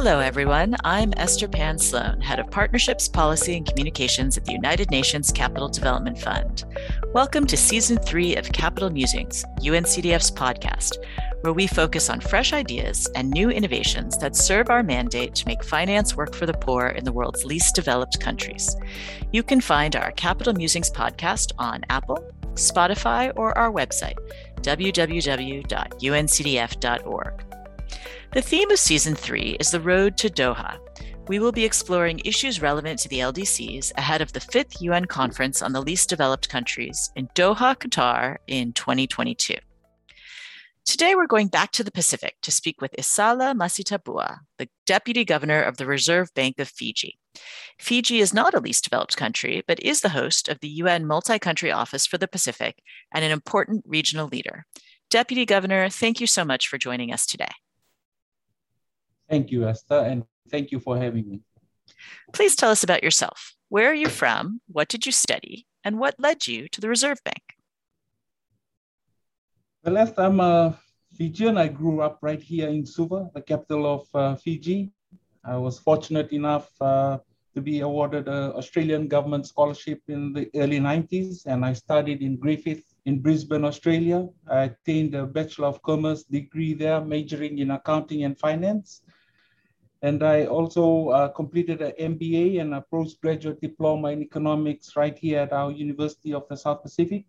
Hello, everyone. I'm Esther Pan Sloan, Head of Partnerships, Policy, and Communications at the United Nations Capital Development Fund. Welcome to Season 3 of Capital Musings, UNCDF's podcast, where we focus on fresh ideas and new innovations that serve our mandate to make finance work for the poor in the world's least developed countries. You can find our Capital Musings podcast on Apple, Spotify, or our website, www.uncdf.org. The theme of season three is the road to Doha. We will be exploring issues relevant to the LDCs ahead of the fifth UN conference on the least developed countries in Doha, Qatar in 2022. Today, we're going back to the Pacific to speak with Esala Masitabua, the Deputy Governor of the Reserve Bank of Fiji. Fiji is not a least developed country, but is the host of the UN Multi Country Office for the Pacific and an important regional leader. Deputy Governor, thank you so much for joining us today. Thank you, Esther, and thank you for having me. Please tell us about yourself. Where are you from? What did you study? And what led you to the Reserve Bank? Well, Esther, I'm a Fijian. I grew up right here in Suva, the capital of uh, Fiji. I was fortunate enough uh, to be awarded an Australian government scholarship in the early 90s, and I studied in Griffith in Brisbane, Australia. I attained a Bachelor of Commerce degree there, majoring in accounting and finance. And I also uh, completed an MBA and a postgraduate diploma in economics right here at our University of the South Pacific.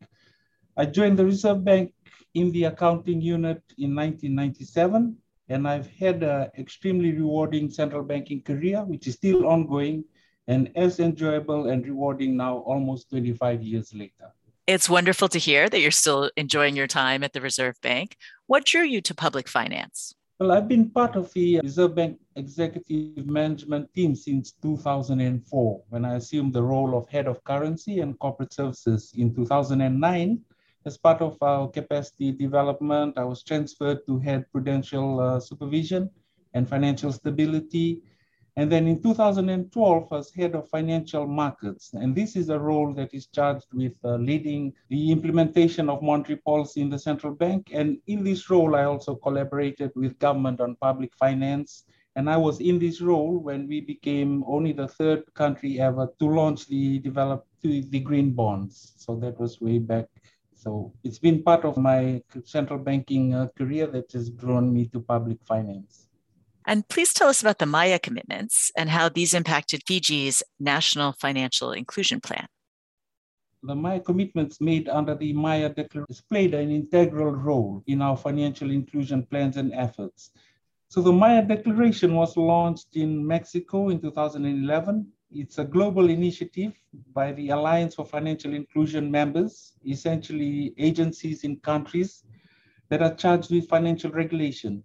I joined the Reserve Bank in the accounting unit in 1997, and I've had an extremely rewarding central banking career, which is still ongoing and as enjoyable and rewarding now almost 25 years later. It's wonderful to hear that you're still enjoying your time at the Reserve Bank. What drew you to public finance? Well, I've been part of the Reserve Bank executive management team since 2004 when I assumed the role of head of currency and corporate services in 2009. As part of our capacity development, I was transferred to head prudential uh, supervision and financial stability and then in 2012 as head of financial markets. And this is a role that is charged with uh, leading the implementation of monetary policy in the central bank. And in this role, I also collaborated with government on public finance. And I was in this role when we became only the third country ever to launch the develop the green bonds. So that was way back. So it's been part of my central banking uh, career that has drawn me to public finance. And please tell us about the Maya commitments and how these impacted Fiji's National Financial Inclusion Plan. The Maya commitments made under the Maya Declaration played an integral role in our financial inclusion plans and efforts. So the Maya Declaration was launched in Mexico in 2011. It's a global initiative by the Alliance for Financial Inclusion members, essentially agencies in countries that are charged with financial regulation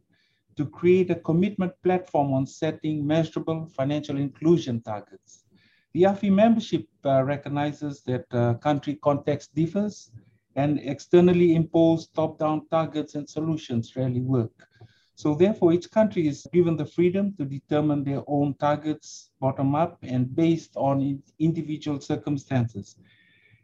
to create a commitment platform on setting measurable financial inclusion targets. The AFI membership uh, recognizes that uh, country context differs and externally imposed top-down targets and solutions rarely work. So therefore, each country is given the freedom to determine their own targets bottom up and based on individual circumstances.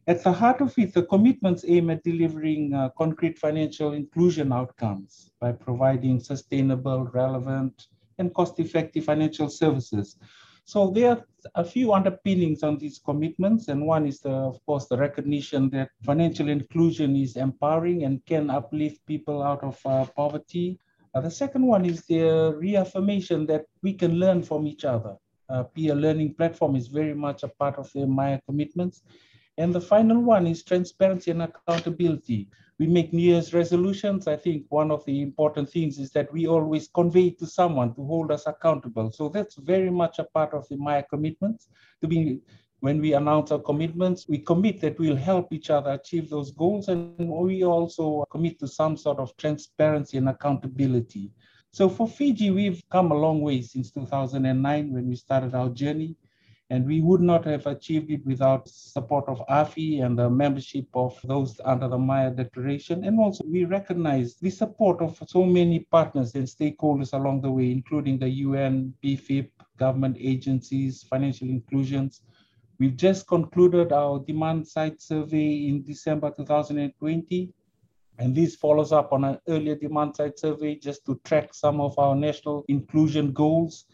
At the heart of it, the commitments aim at delivering uh, concrete financial inclusion outcomes by providing sustainable, relevant, and cost-effective financial services. So there are a few underpinnings on these commitments, and one is, the, of course, the recognition that financial inclusion is empowering and can uplift people out of uh, poverty. Uh, the second one is the reaffirmation that we can learn from each other. Uh, peer learning platform is very much a part of the Maya commitments. And the final one is transparency and accountability. We make New Year's resolutions. I think one of the important things is that we always convey to someone to hold us accountable. So that's very much a part of the Maya commitments to be when we announce our commitments, we commit that we'll help each other achieve those goals. And we also commit to some sort of transparency and accountability. So for Fiji, we've come a long way since 2009 when we started our journey. And we would not have achieved it without support of AFI and the membership of those under the Maya Declaration. And also we recognize the support of so many partners and stakeholders along the way, including the UN, PFIP, government agencies, financial inclusions. We've just concluded our demand side survey in December 2020. And this follows up on an earlier demand side survey just to track some of our national inclusion goals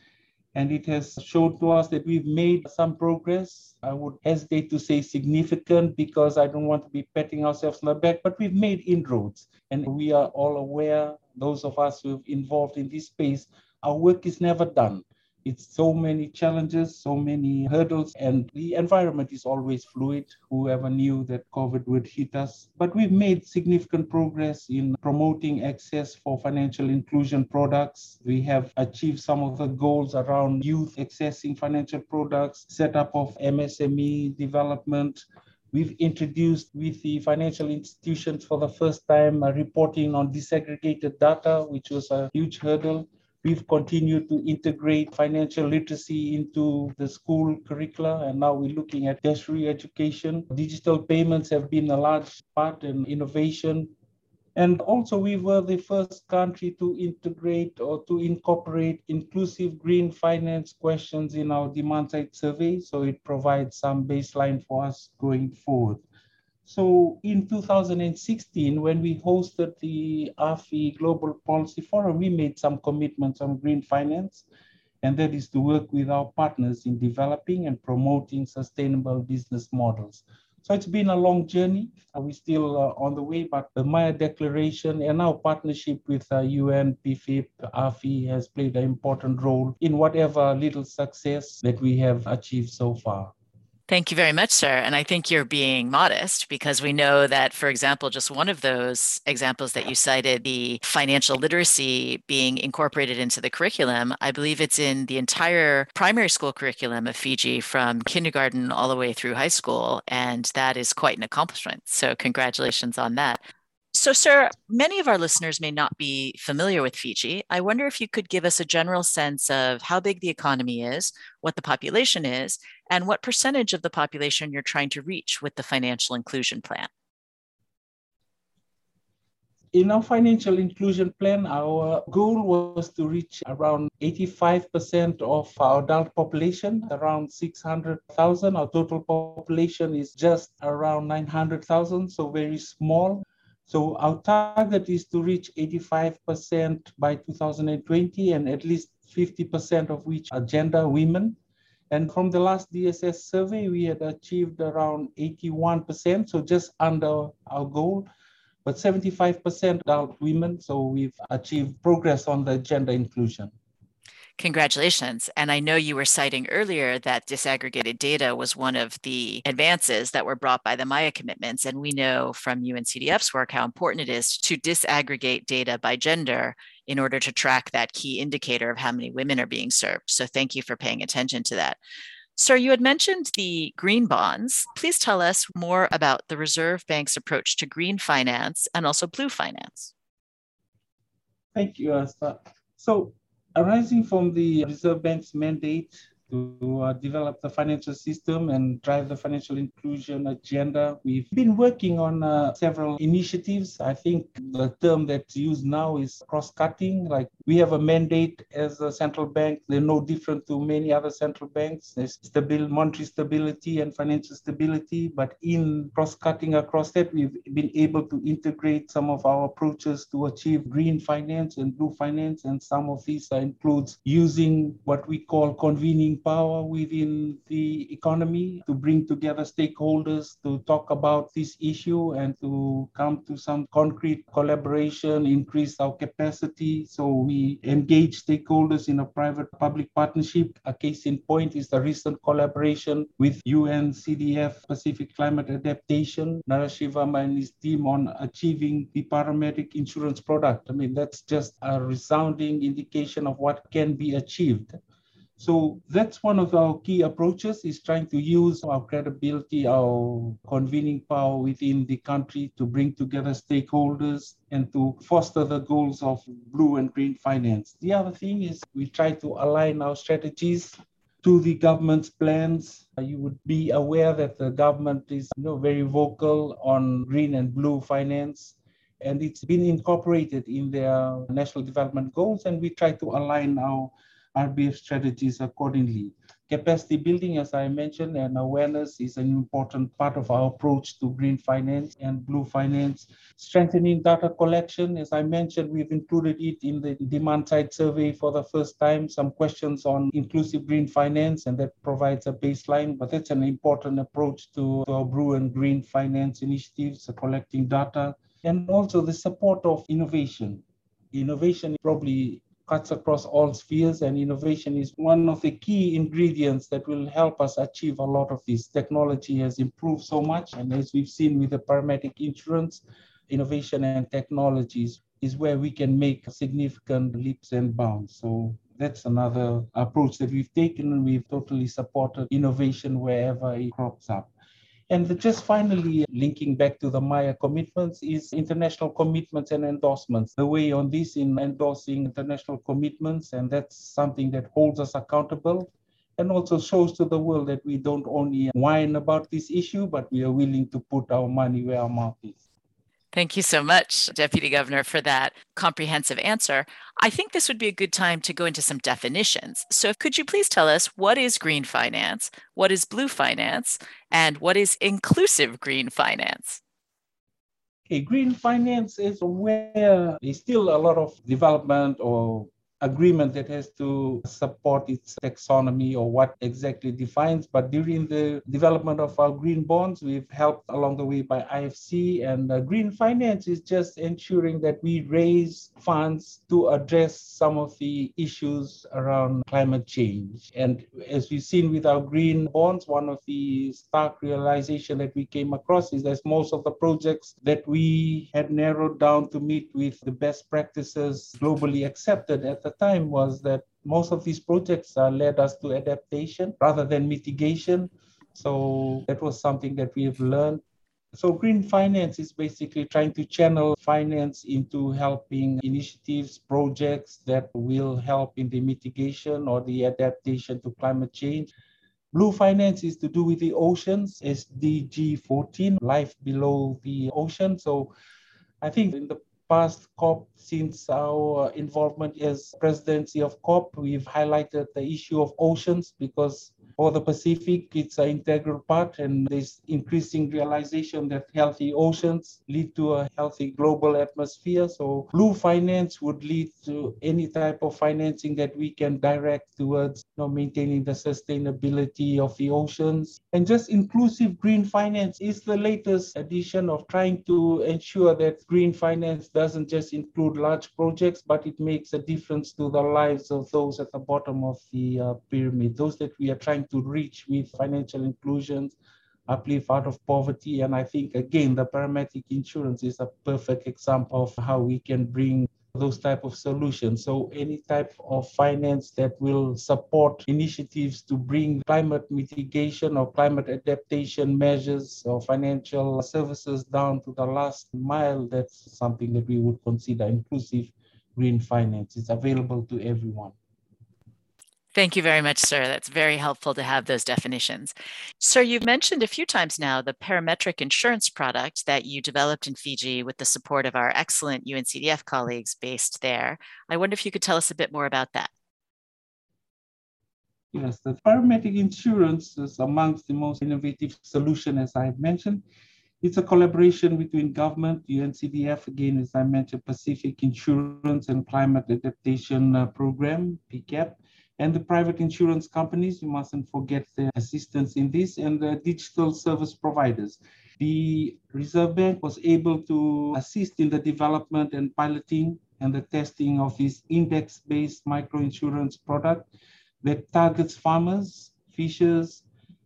and it has shown to us that we've made some progress. I would hesitate to say significant because I don't want to be patting ourselves on the back, but we've made inroads. And we are all aware, those of us who've involved in this space, our work is never done. It's so many challenges, so many hurdles, and the environment is always fluid. Whoever knew that COVID would hit us? But we've made significant progress in promoting access for financial inclusion products. We have achieved some of the goals around youth accessing financial products, setup of MSME development, We've introduced with the financial institutions for the first time reporting on disaggregated data, which was a huge hurdle. We've continued to integrate financial literacy into the school curricula, and now we're looking at tertiary education. Digital payments have been a large part in innovation. And also, we were the first country to integrate or to incorporate inclusive green finance questions in our demand side survey. So it provides some baseline for us going forward. So in 2016, when we hosted the AFI Global Policy Forum, we made some commitments on green finance, and that is to work with our partners in developing and promoting sustainable business models. So it's been a long journey. We're still uh, on the way, but the Maya Declaration and our partnership with uh, UN, PFIP, AFI has played an important role in whatever little success that we have achieved so far. Thank you very much, sir. And I think you're being modest because we know that, for example, just one of those examples that you cited, the financial literacy being incorporated into the curriculum, I believe it's in the entire primary school curriculum of Fiji from kindergarten all the way through high school. And that is quite an accomplishment. So, congratulations on that. So, sir, many of our listeners may not be familiar with Fiji. I wonder if you could give us a general sense of how big the economy is, what the population is, and what percentage of the population you're trying to reach with the financial inclusion plan. In our financial inclusion plan, our goal was to reach around 85% of our adult population, around 600,000. Our total population is just around 900,000, so very small. So our target is to reach 85% by 2020 and at least 50% of which are gender women. And from the last DSS survey, we had achieved around 81%, so just under our goal, but 75% adult women. So we've achieved progress on the gender inclusion. Congratulations. And I know you were citing earlier that disaggregated data was one of the advances that were brought by the Maya commitments. And we know from UNCDF's work how important it is to disaggregate data by gender in order to track that key indicator of how many women are being served. So thank you for paying attention to that. Sir, you had mentioned the green bonds. Please tell us more about the Reserve Bank's approach to green finance and also blue finance. Thank you, Asta. So arising from the Reserve Bank's mandate to uh, develop the financial system and drive the financial inclusion agenda. We've been working on uh, several initiatives. I think the term that's used now is cross cutting. Like we have a mandate as a central bank, they're no different to many other central banks. There's stability, monetary stability and financial stability. But in cross cutting across that, we've been able to integrate some of our approaches to achieve green finance and blue finance. And some of these includes using what we call convening power within the economy to bring together stakeholders to talk about this issue and to come to some concrete collaboration, increase our capacity. So we engage stakeholders in a private public partnership. A case in point is the recent collaboration with UNCDF Pacific Climate Adaptation, Narasimhan and his team on achieving the parametric insurance product. I mean, that's just a resounding indication of what can be achieved. So that's one of our key approaches is trying to use our credibility, our convening power within the country to bring together stakeholders and to foster the goals of blue and green finance. The other thing is we try to align our strategies to the government's plans. You would be aware that the government is you know, very vocal on green and blue finance and it's been incorporated in their national development goals and we try to align our RBF strategies accordingly. Capacity building, as I mentioned, and awareness is an important part of our approach to green finance and blue finance. Strengthening data collection, as I mentioned, we've included it in the demand side survey for the first time. Some questions on inclusive green finance, and that provides a baseline. But that's an important approach to, our blue and green finance initiatives, collecting data, and also the support of innovation. Innovation probably cuts across all spheres and innovation is one of the key ingredients that will help us achieve a lot of this. Technology has improved so much and as we've seen with the parametric insurance, innovation and technologies is where we can make significant leaps and bounds. So that's another approach that we've taken and we've totally supported innovation wherever it crops up. And just finally, linking back to the Maya commitments is international commitments and endorsements. The way on this in endorsing international commitments, and that's something that holds us accountable and also shows to the world that we don't only whine about this issue, but we are willing to put our money where our mouth is. Thank you so much, Deputy Governor, for that comprehensive answer. I think this would be a good time to go into some definitions. So, could you please tell us what is green finance, what is blue finance, and what is inclusive green finance? Okay, green finance is where there's still a lot of development or agreement that has to support its taxonomy or what exactly defines. But during the development of our green bonds, we've helped along the way by IFC and uh, green finance is just ensuring that we raise funds to address some of the issues around climate change. And as we've seen with our green bonds, one of the stark realization that we came across is that most of the projects that we had narrowed down to meet with the best practices globally accepted at the time was that most of these projects uh, led us to adaptation rather than mitigation. So that was something that we have learned. So green finance is basically trying to channel finance into helping initiatives, projects that will help in the mitigation or the adaptation to climate change. Blue finance is to do with the oceans, SDG 14, life below the ocean. So I think in the past COP, since our uh, involvement as presidency of COP, we've highlighted the issue of oceans because for the Pacific, it's an integral part, and there's increasing realization that healthy oceans lead to a healthy global atmosphere. So, blue finance would lead to any type of financing that we can direct towards you know, maintaining the sustainability of the oceans. And just inclusive green finance is the latest addition of trying to ensure that green finance doesn't just include large projects, but it makes a difference to the lives of those at the bottom of the uh, pyramid, those that we are trying to reach with financial inclusion, uplift out of poverty. And I think, again, the parametric insurance is a perfect example of how we can bring those type of solutions. So any type of finance that will support initiatives to bring climate mitigation or climate adaptation measures or financial services down to the last mile, that's something that we would consider inclusive green finance. It's available to everyone. Thank you very much, sir. That's very helpful to have those definitions. Sir, you've mentioned a few times now the parametric insurance product that you developed in Fiji with the support of our excellent UNCDF colleagues based there. I wonder if you could tell us a bit more about that. Yes, the parametric insurance is amongst the most innovative solution, as I've mentioned. It's a collaboration between government, UNCDF, again, as I mentioned, Pacific Insurance and Climate Adaptation uh, Program, PCAP, and the private insurance companies, you mustn't forget their assistance in this, and the digital service providers. The Reserve Bank was able to assist in the development and piloting and the testing of this index-based microinsurance product that targets farmers, fishers,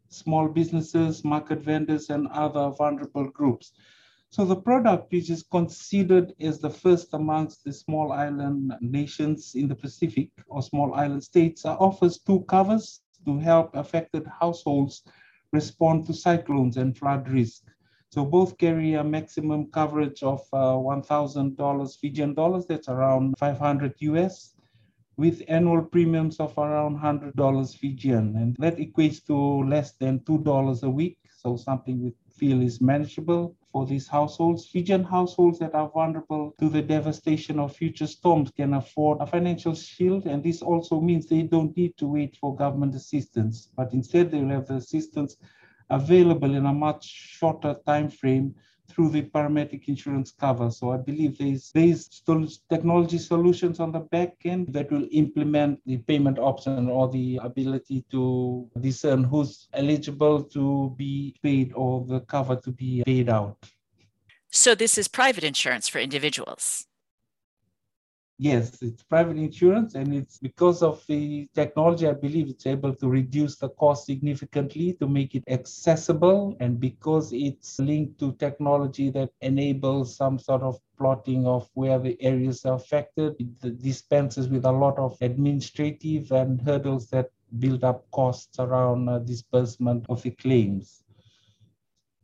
small businesses, market vendors, and other vulnerable groups. So the product, which is considered as the first amongst the small island nations in the Pacific or small island states, offers two covers to help affected households respond to cyclones and flood risk. So both carry a maximum coverage of uh, $1,000 Fijian dollars, that's around 500 US, with annual premiums of around $100 Fijian. And that equates to less than $2 a week so something we feel is manageable for these households. Fijian households that are vulnerable to the devastation of future storms can afford a financial shield, and this also means they don't need to wait for government assistance, but instead they will have the assistance available in a much shorter time frame through the parametric insurance cover. So I believe there's, there's technology solutions on the back end that will implement the payment option or the ability to discern who's eligible to be paid or the cover to be paid out. So this is private insurance for individuals. Yes, it's private insurance, and it's because of the technology, I believe it's able to reduce the cost significantly to make it accessible. And because it's linked to technology that enables some sort of plotting of where the areas are affected, it dispenses with a lot of administrative and hurdles that build up costs around uh, disbursement of the claims.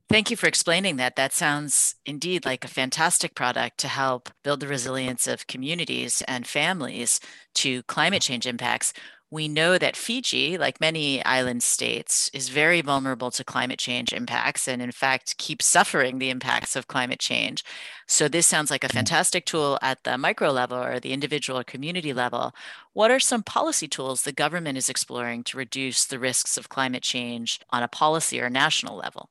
Thank you for explaining that. That sounds indeed like a fantastic product to help build the resilience of communities and families to climate change impacts. We know that Fiji, like many island states, is very vulnerable to climate change impacts and, in fact, keeps suffering the impacts of climate change. So, this sounds like a mm-hmm. fantastic tool at the micro level or the individual or community level. What are some policy tools the government is exploring to reduce the risks of climate change on a policy or national level?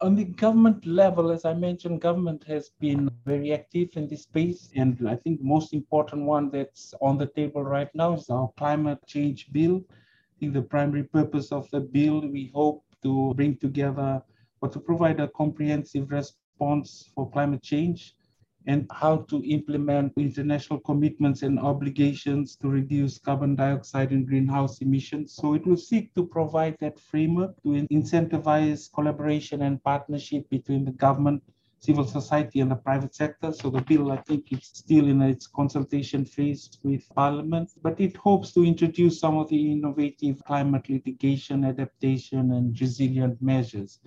On the government level, as I mentioned, government has been very active in this space. And I think the most important one that's on the table right now is our climate change bill. I think the primary purpose of the bill, we hope to bring together or to provide a comprehensive response for climate change and how to implement international commitments and obligations to reduce carbon dioxide and greenhouse emissions. So it will seek to provide that framework to incentivize collaboration and partnership between the government, civil society, and the private sector. So the bill, I think, is still in its consultation phase with Parliament, but it hopes to introduce some of the innovative climate mitigation, adaptation, and resilient measures.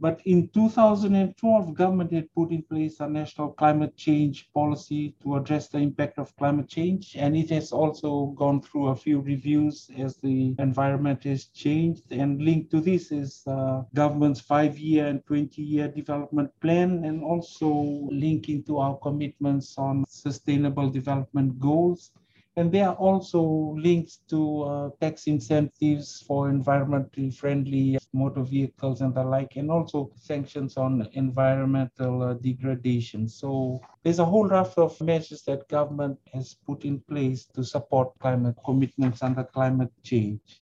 But in 2012, government had put in place a national climate change policy to address the impact of climate change. And it has also gone through a few reviews as the environment has changed. And linked to this is uh, government's five-year and 20-year development plan, and also linking to our commitments on sustainable development goals and there are also links to uh, tax incentives for environmentally friendly motor vehicles and the like, and also sanctions on environmental uh, degradation. So there's a whole raft of measures that government has put in place to support climate commitments under climate change.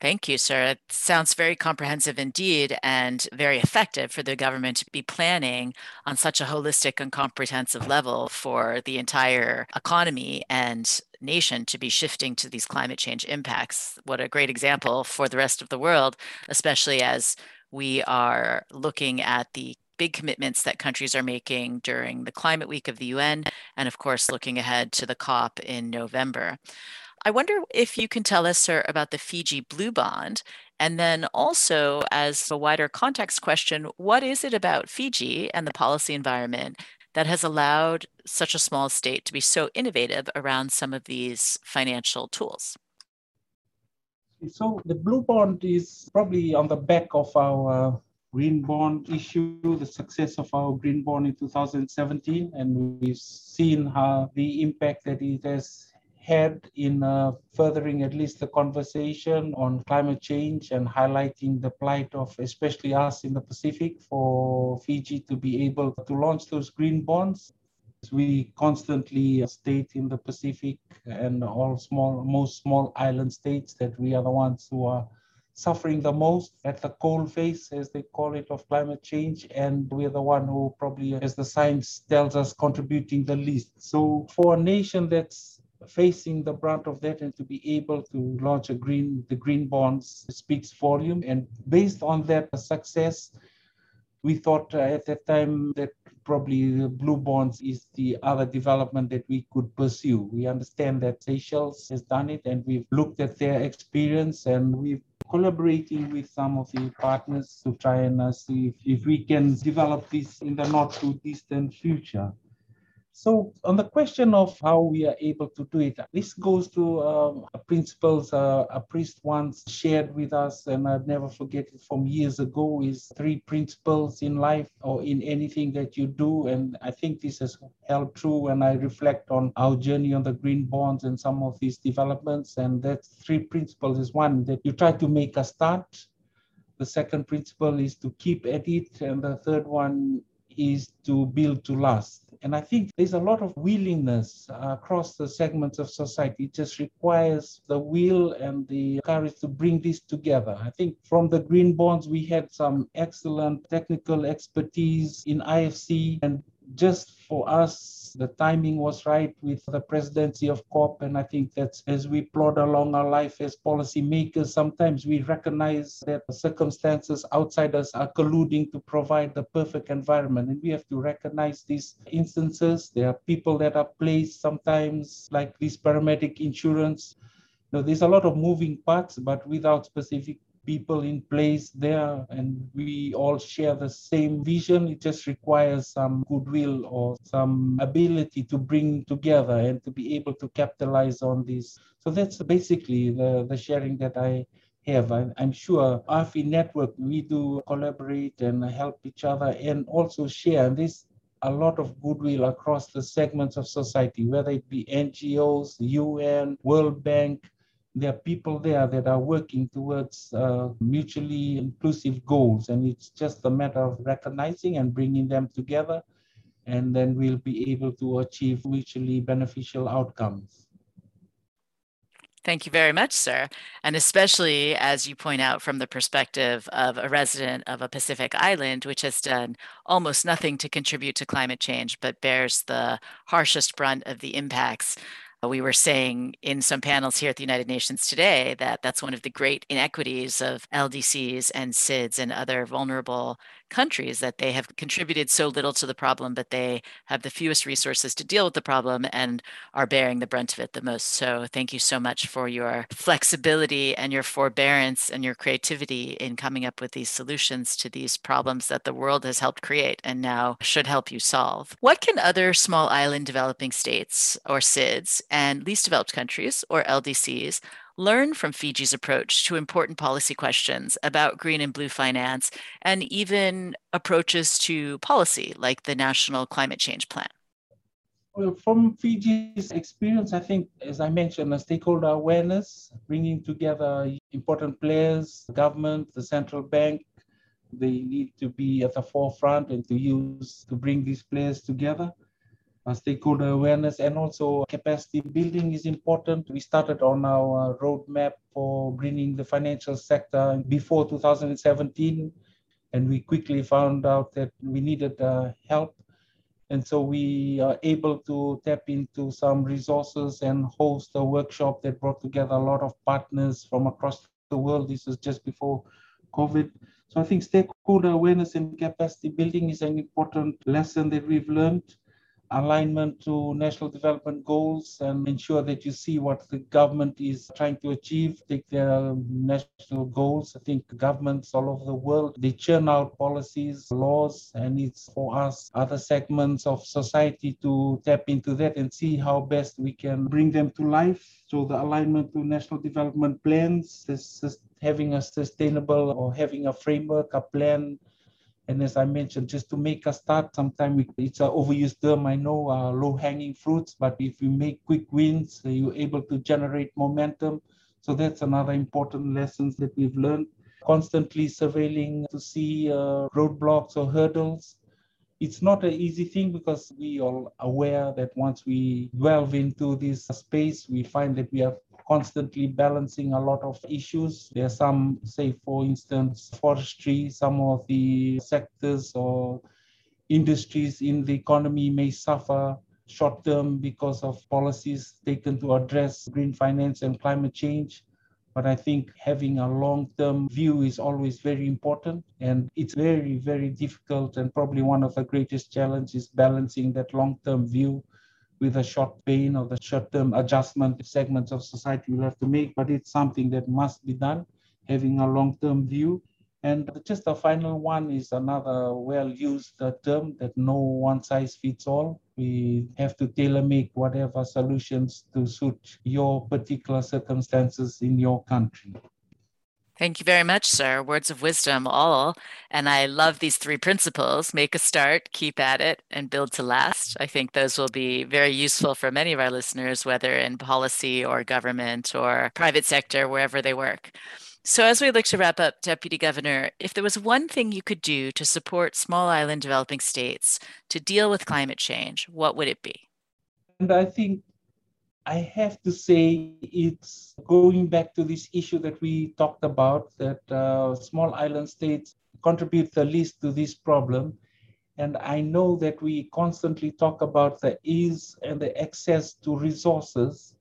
Thank you, sir. It sounds very comprehensive indeed and very effective for the government to be planning on such a holistic and comprehensive level for the entire economy and nation to be shifting to these climate change impacts. What a great example for the rest of the world, especially as we are looking at the big commitments that countries are making during the climate week of the UN, and of course, looking ahead to the COP in November. I wonder if you can tell us, sir, about the Fiji Blue Bond. And then also, as a wider context question, what is it about Fiji and the policy environment that has allowed such a small state to be so innovative around some of these financial tools? So, the Blue Bond is probably on the back of our green bond issue, the success of our green bond in 2017, and we've seen how the impact that it has had in uh, furthering at least the conversation on climate change and highlighting the plight of especially us in the Pacific for Fiji to be able to launch those green bonds. We constantly state in the Pacific and all small, most small island states that we are the ones who are suffering the most at the cold face, as they call it, of climate change. And we're the one who probably, as the science tells us, contributing the least. So for a nation that's facing the brunt of that and to be able to launch a green the green bonds speaks volume. And based on that success we thought uh, at that time that probably blue bonds is the other development that we could pursue. We understand that seychelles has done it and we've looked at their experience and we've collaborating with some of the partners to try and uh, see if, if we can develop this in the not too distant future So, on the question of how we are able to do it, this goes to um, principles uh, a priest once shared with us, and I'll never forget it from years ago is three principles in life or in anything that you do. And I think this has held true when I reflect on our journey on the green bonds and some of these developments. And that three principles is one that you try to make a start. The second principle is to keep at it. And the third one is to build to last. And I think there's a lot of willingness uh, across the segments of society. It just requires the will and the courage to bring this together. I think from the green bonds, we had some excellent technical expertise in IFC and just for us, the timing was right with the presidency of COP. And I think that as we plod along our life as policymakers, sometimes we recognize that the circumstances outside us are colluding to provide the perfect environment. And we have to recognize these instances. There are people that are placed sometimes, like this parametric insurance. There's a lot of moving parts, but without specific people in place there and we all share the same vision. It just requires some goodwill or some ability to bring together and to be able to capitalize on this. So that's basically the, the sharing that I have. I, am sure AFI Network, we do collaborate and help each other and also share. And this a lot of goodwill across the segments of society, whether it be NGOs, UN, World Bank, there are people there that are working towards uh, mutually inclusive goals. And it's just a matter of recognizing and bringing them together. And then we'll be able to achieve mutually beneficial outcomes. Thank you very much, sir. And especially as you point out from the perspective of a resident of a Pacific island, which has done almost nothing to contribute to climate change, but bears the harshest brunt of the impacts we were saying in some panels here at the United Nations today that that's one of the great inequities of LDCs and SIDS and other vulnerable countries that they have contributed so little to the problem, but they have the fewest resources to deal with the problem and are bearing the brunt of it the most. So thank you so much for your flexibility and your forbearance and your creativity in coming up with these solutions to these problems that the world has helped create and now should help you solve. What can other small island developing states or SIDS and least developed countries or LDCs learn from Fiji's approach to important policy questions about green and blue finance, and even approaches to policy like the National Climate Change Plan? Well, from Fiji's experience, I think, as I mentioned, a stakeholder awareness, bringing together important players, government, the central bank, they need to be at the forefront and to use to bring these players together stakeholder awareness and also capacity building is important. We started on our roadmap for bringing the financial sector before 2017, and we quickly found out that we needed uh, help. And so we are able to tap into some resources and host a workshop that brought together a lot of partners from across the world. This was just before COVID. So I think stakeholder awareness and capacity building is an important lesson that we've learned alignment to national development goals and ensure that you see what the government is trying to achieve, take their national goals. I think governments all over the world, they churn out policies, laws, and it's for us, other segments of society to tap into that and see how best we can bring them to life. So the alignment to national development plans, this is having a sustainable or having a framework, a plan and as I mentioned, just to make a start, sometimes it's an overused term, I know, uh, low-hanging fruits, but if you make quick wins, uh, you're able to generate momentum. So that's another important lessons that we've learned. Constantly surveilling to see uh, roadblocks or hurdles. It's not an easy thing because we are aware that once we delve into this space, we find that we are constantly balancing a lot of issues. There are some, say, for instance, forestry, some of the sectors or industries in the economy may suffer short term because of policies taken to address green finance and climate change. But I think having a long term view is always very important. And it's very, very difficult. And probably one of the greatest challenges balancing that long term view with a short pain or the short-term adjustment segments of society will have to make, but it's something that must be done, having a long-term view. And just a final one is another well-used term that no one size fits all. We have to tailor make whatever solutions to suit your particular circumstances in your country. Thank you very much, sir. Words of wisdom, all. And I love these three principles make a start, keep at it, and build to last. I think those will be very useful for many of our listeners, whether in policy or government or private sector, wherever they work. So, as we look to wrap up, Deputy Governor, if there was one thing you could do to support small island developing states to deal with climate change, what would it be? And I think I have to say it's going back to this issue that we talked about that uh, small island states contribute the least to this problem. And I know that we constantly talk about the ease and the access to resources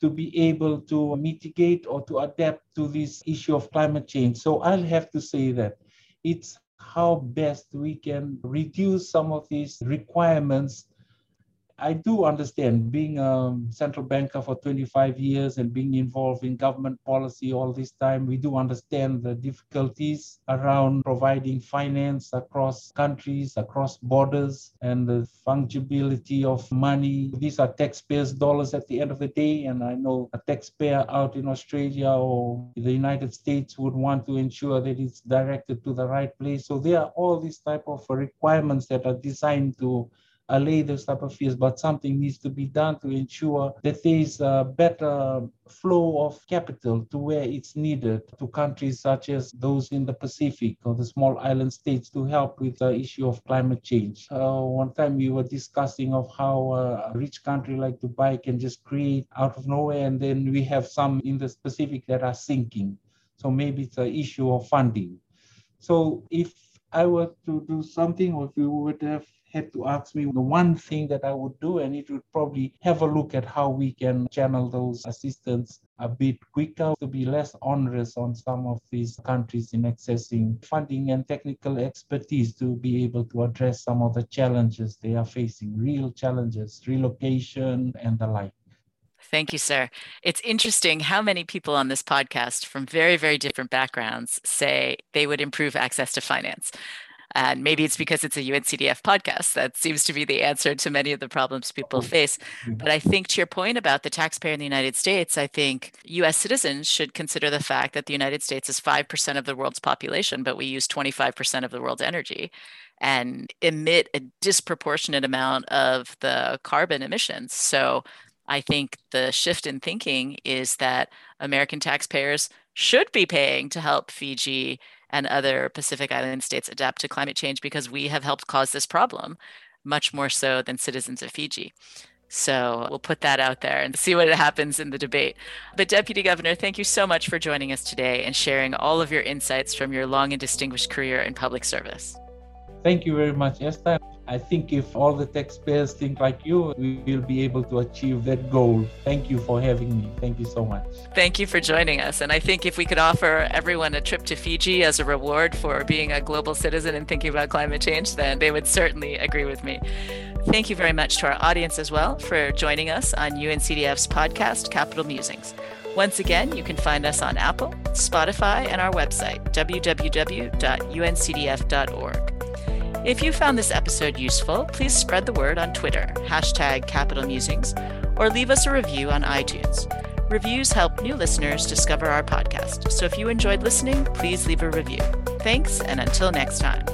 to be able to mitigate or to adapt to this issue of climate change. So I'll have to say that it's how best we can reduce some of these requirements I do understand being a central banker for 25 years and being involved in government policy all this time, we do understand the difficulties around providing finance across countries, across borders, and the fungibility of money. These are taxpayers' dollars at the end of the day, and I know a taxpayer out in Australia or the United States would want to ensure that it's directed to the right place. So there are all these type of requirements that are designed to allay those type of fears, but something needs to be done to ensure that there is a better flow of capital to where it's needed to countries such as those in the Pacific or the small island states to help with the issue of climate change. Uh, one time we were discussing of how a rich country like Dubai can just create out of nowhere, and then we have some in the Pacific that are sinking. So maybe it's an issue of funding. So if I were to do something, or if we would have had to ask me the one thing that I would do, and it would probably have a look at how we can channel those assistance a bit quicker to be less onerous on some of these countries in accessing funding and technical expertise to be able to address some of the challenges they are facing, real challenges, relocation and the like. Thank you, sir. It's interesting how many people on this podcast from very, very different backgrounds say they would improve access to finance. And maybe it's because it's a UNCDF podcast. That seems to be the answer to many of the problems people face. But I think to your point about the taxpayer in the United States, I think US citizens should consider the fact that the United States is 5% of the world's population, but we use 25% of the world's energy and emit a disproportionate amount of the carbon emissions. So I think the shift in thinking is that American taxpayers should be paying to help Fiji and other Pacific Island states adapt to climate change because we have helped cause this problem much more so than citizens of Fiji. So we'll put that out there and see what happens in the debate. But, Deputy Governor, thank you so much for joining us today and sharing all of your insights from your long and distinguished career in public service. Thank you very much, Esther. I think if all the taxpayers think like you, we will be able to achieve that goal. Thank you for having me. Thank you so much. Thank you for joining us. And I think if we could offer everyone a trip to Fiji as a reward for being a global citizen and thinking about climate change, then they would certainly agree with me. Thank you very much to our audience as well for joining us on UNCDF's podcast, Capital Musings. Once again, you can find us on Apple, Spotify, and our website, www.uncdf.org. If you found this episode useful, please spread the word on Twitter, hashtag Capital Musings, or leave us a review on iTunes. Reviews help new listeners discover our podcast, so if you enjoyed listening, please leave a review. Thanks, and until next time.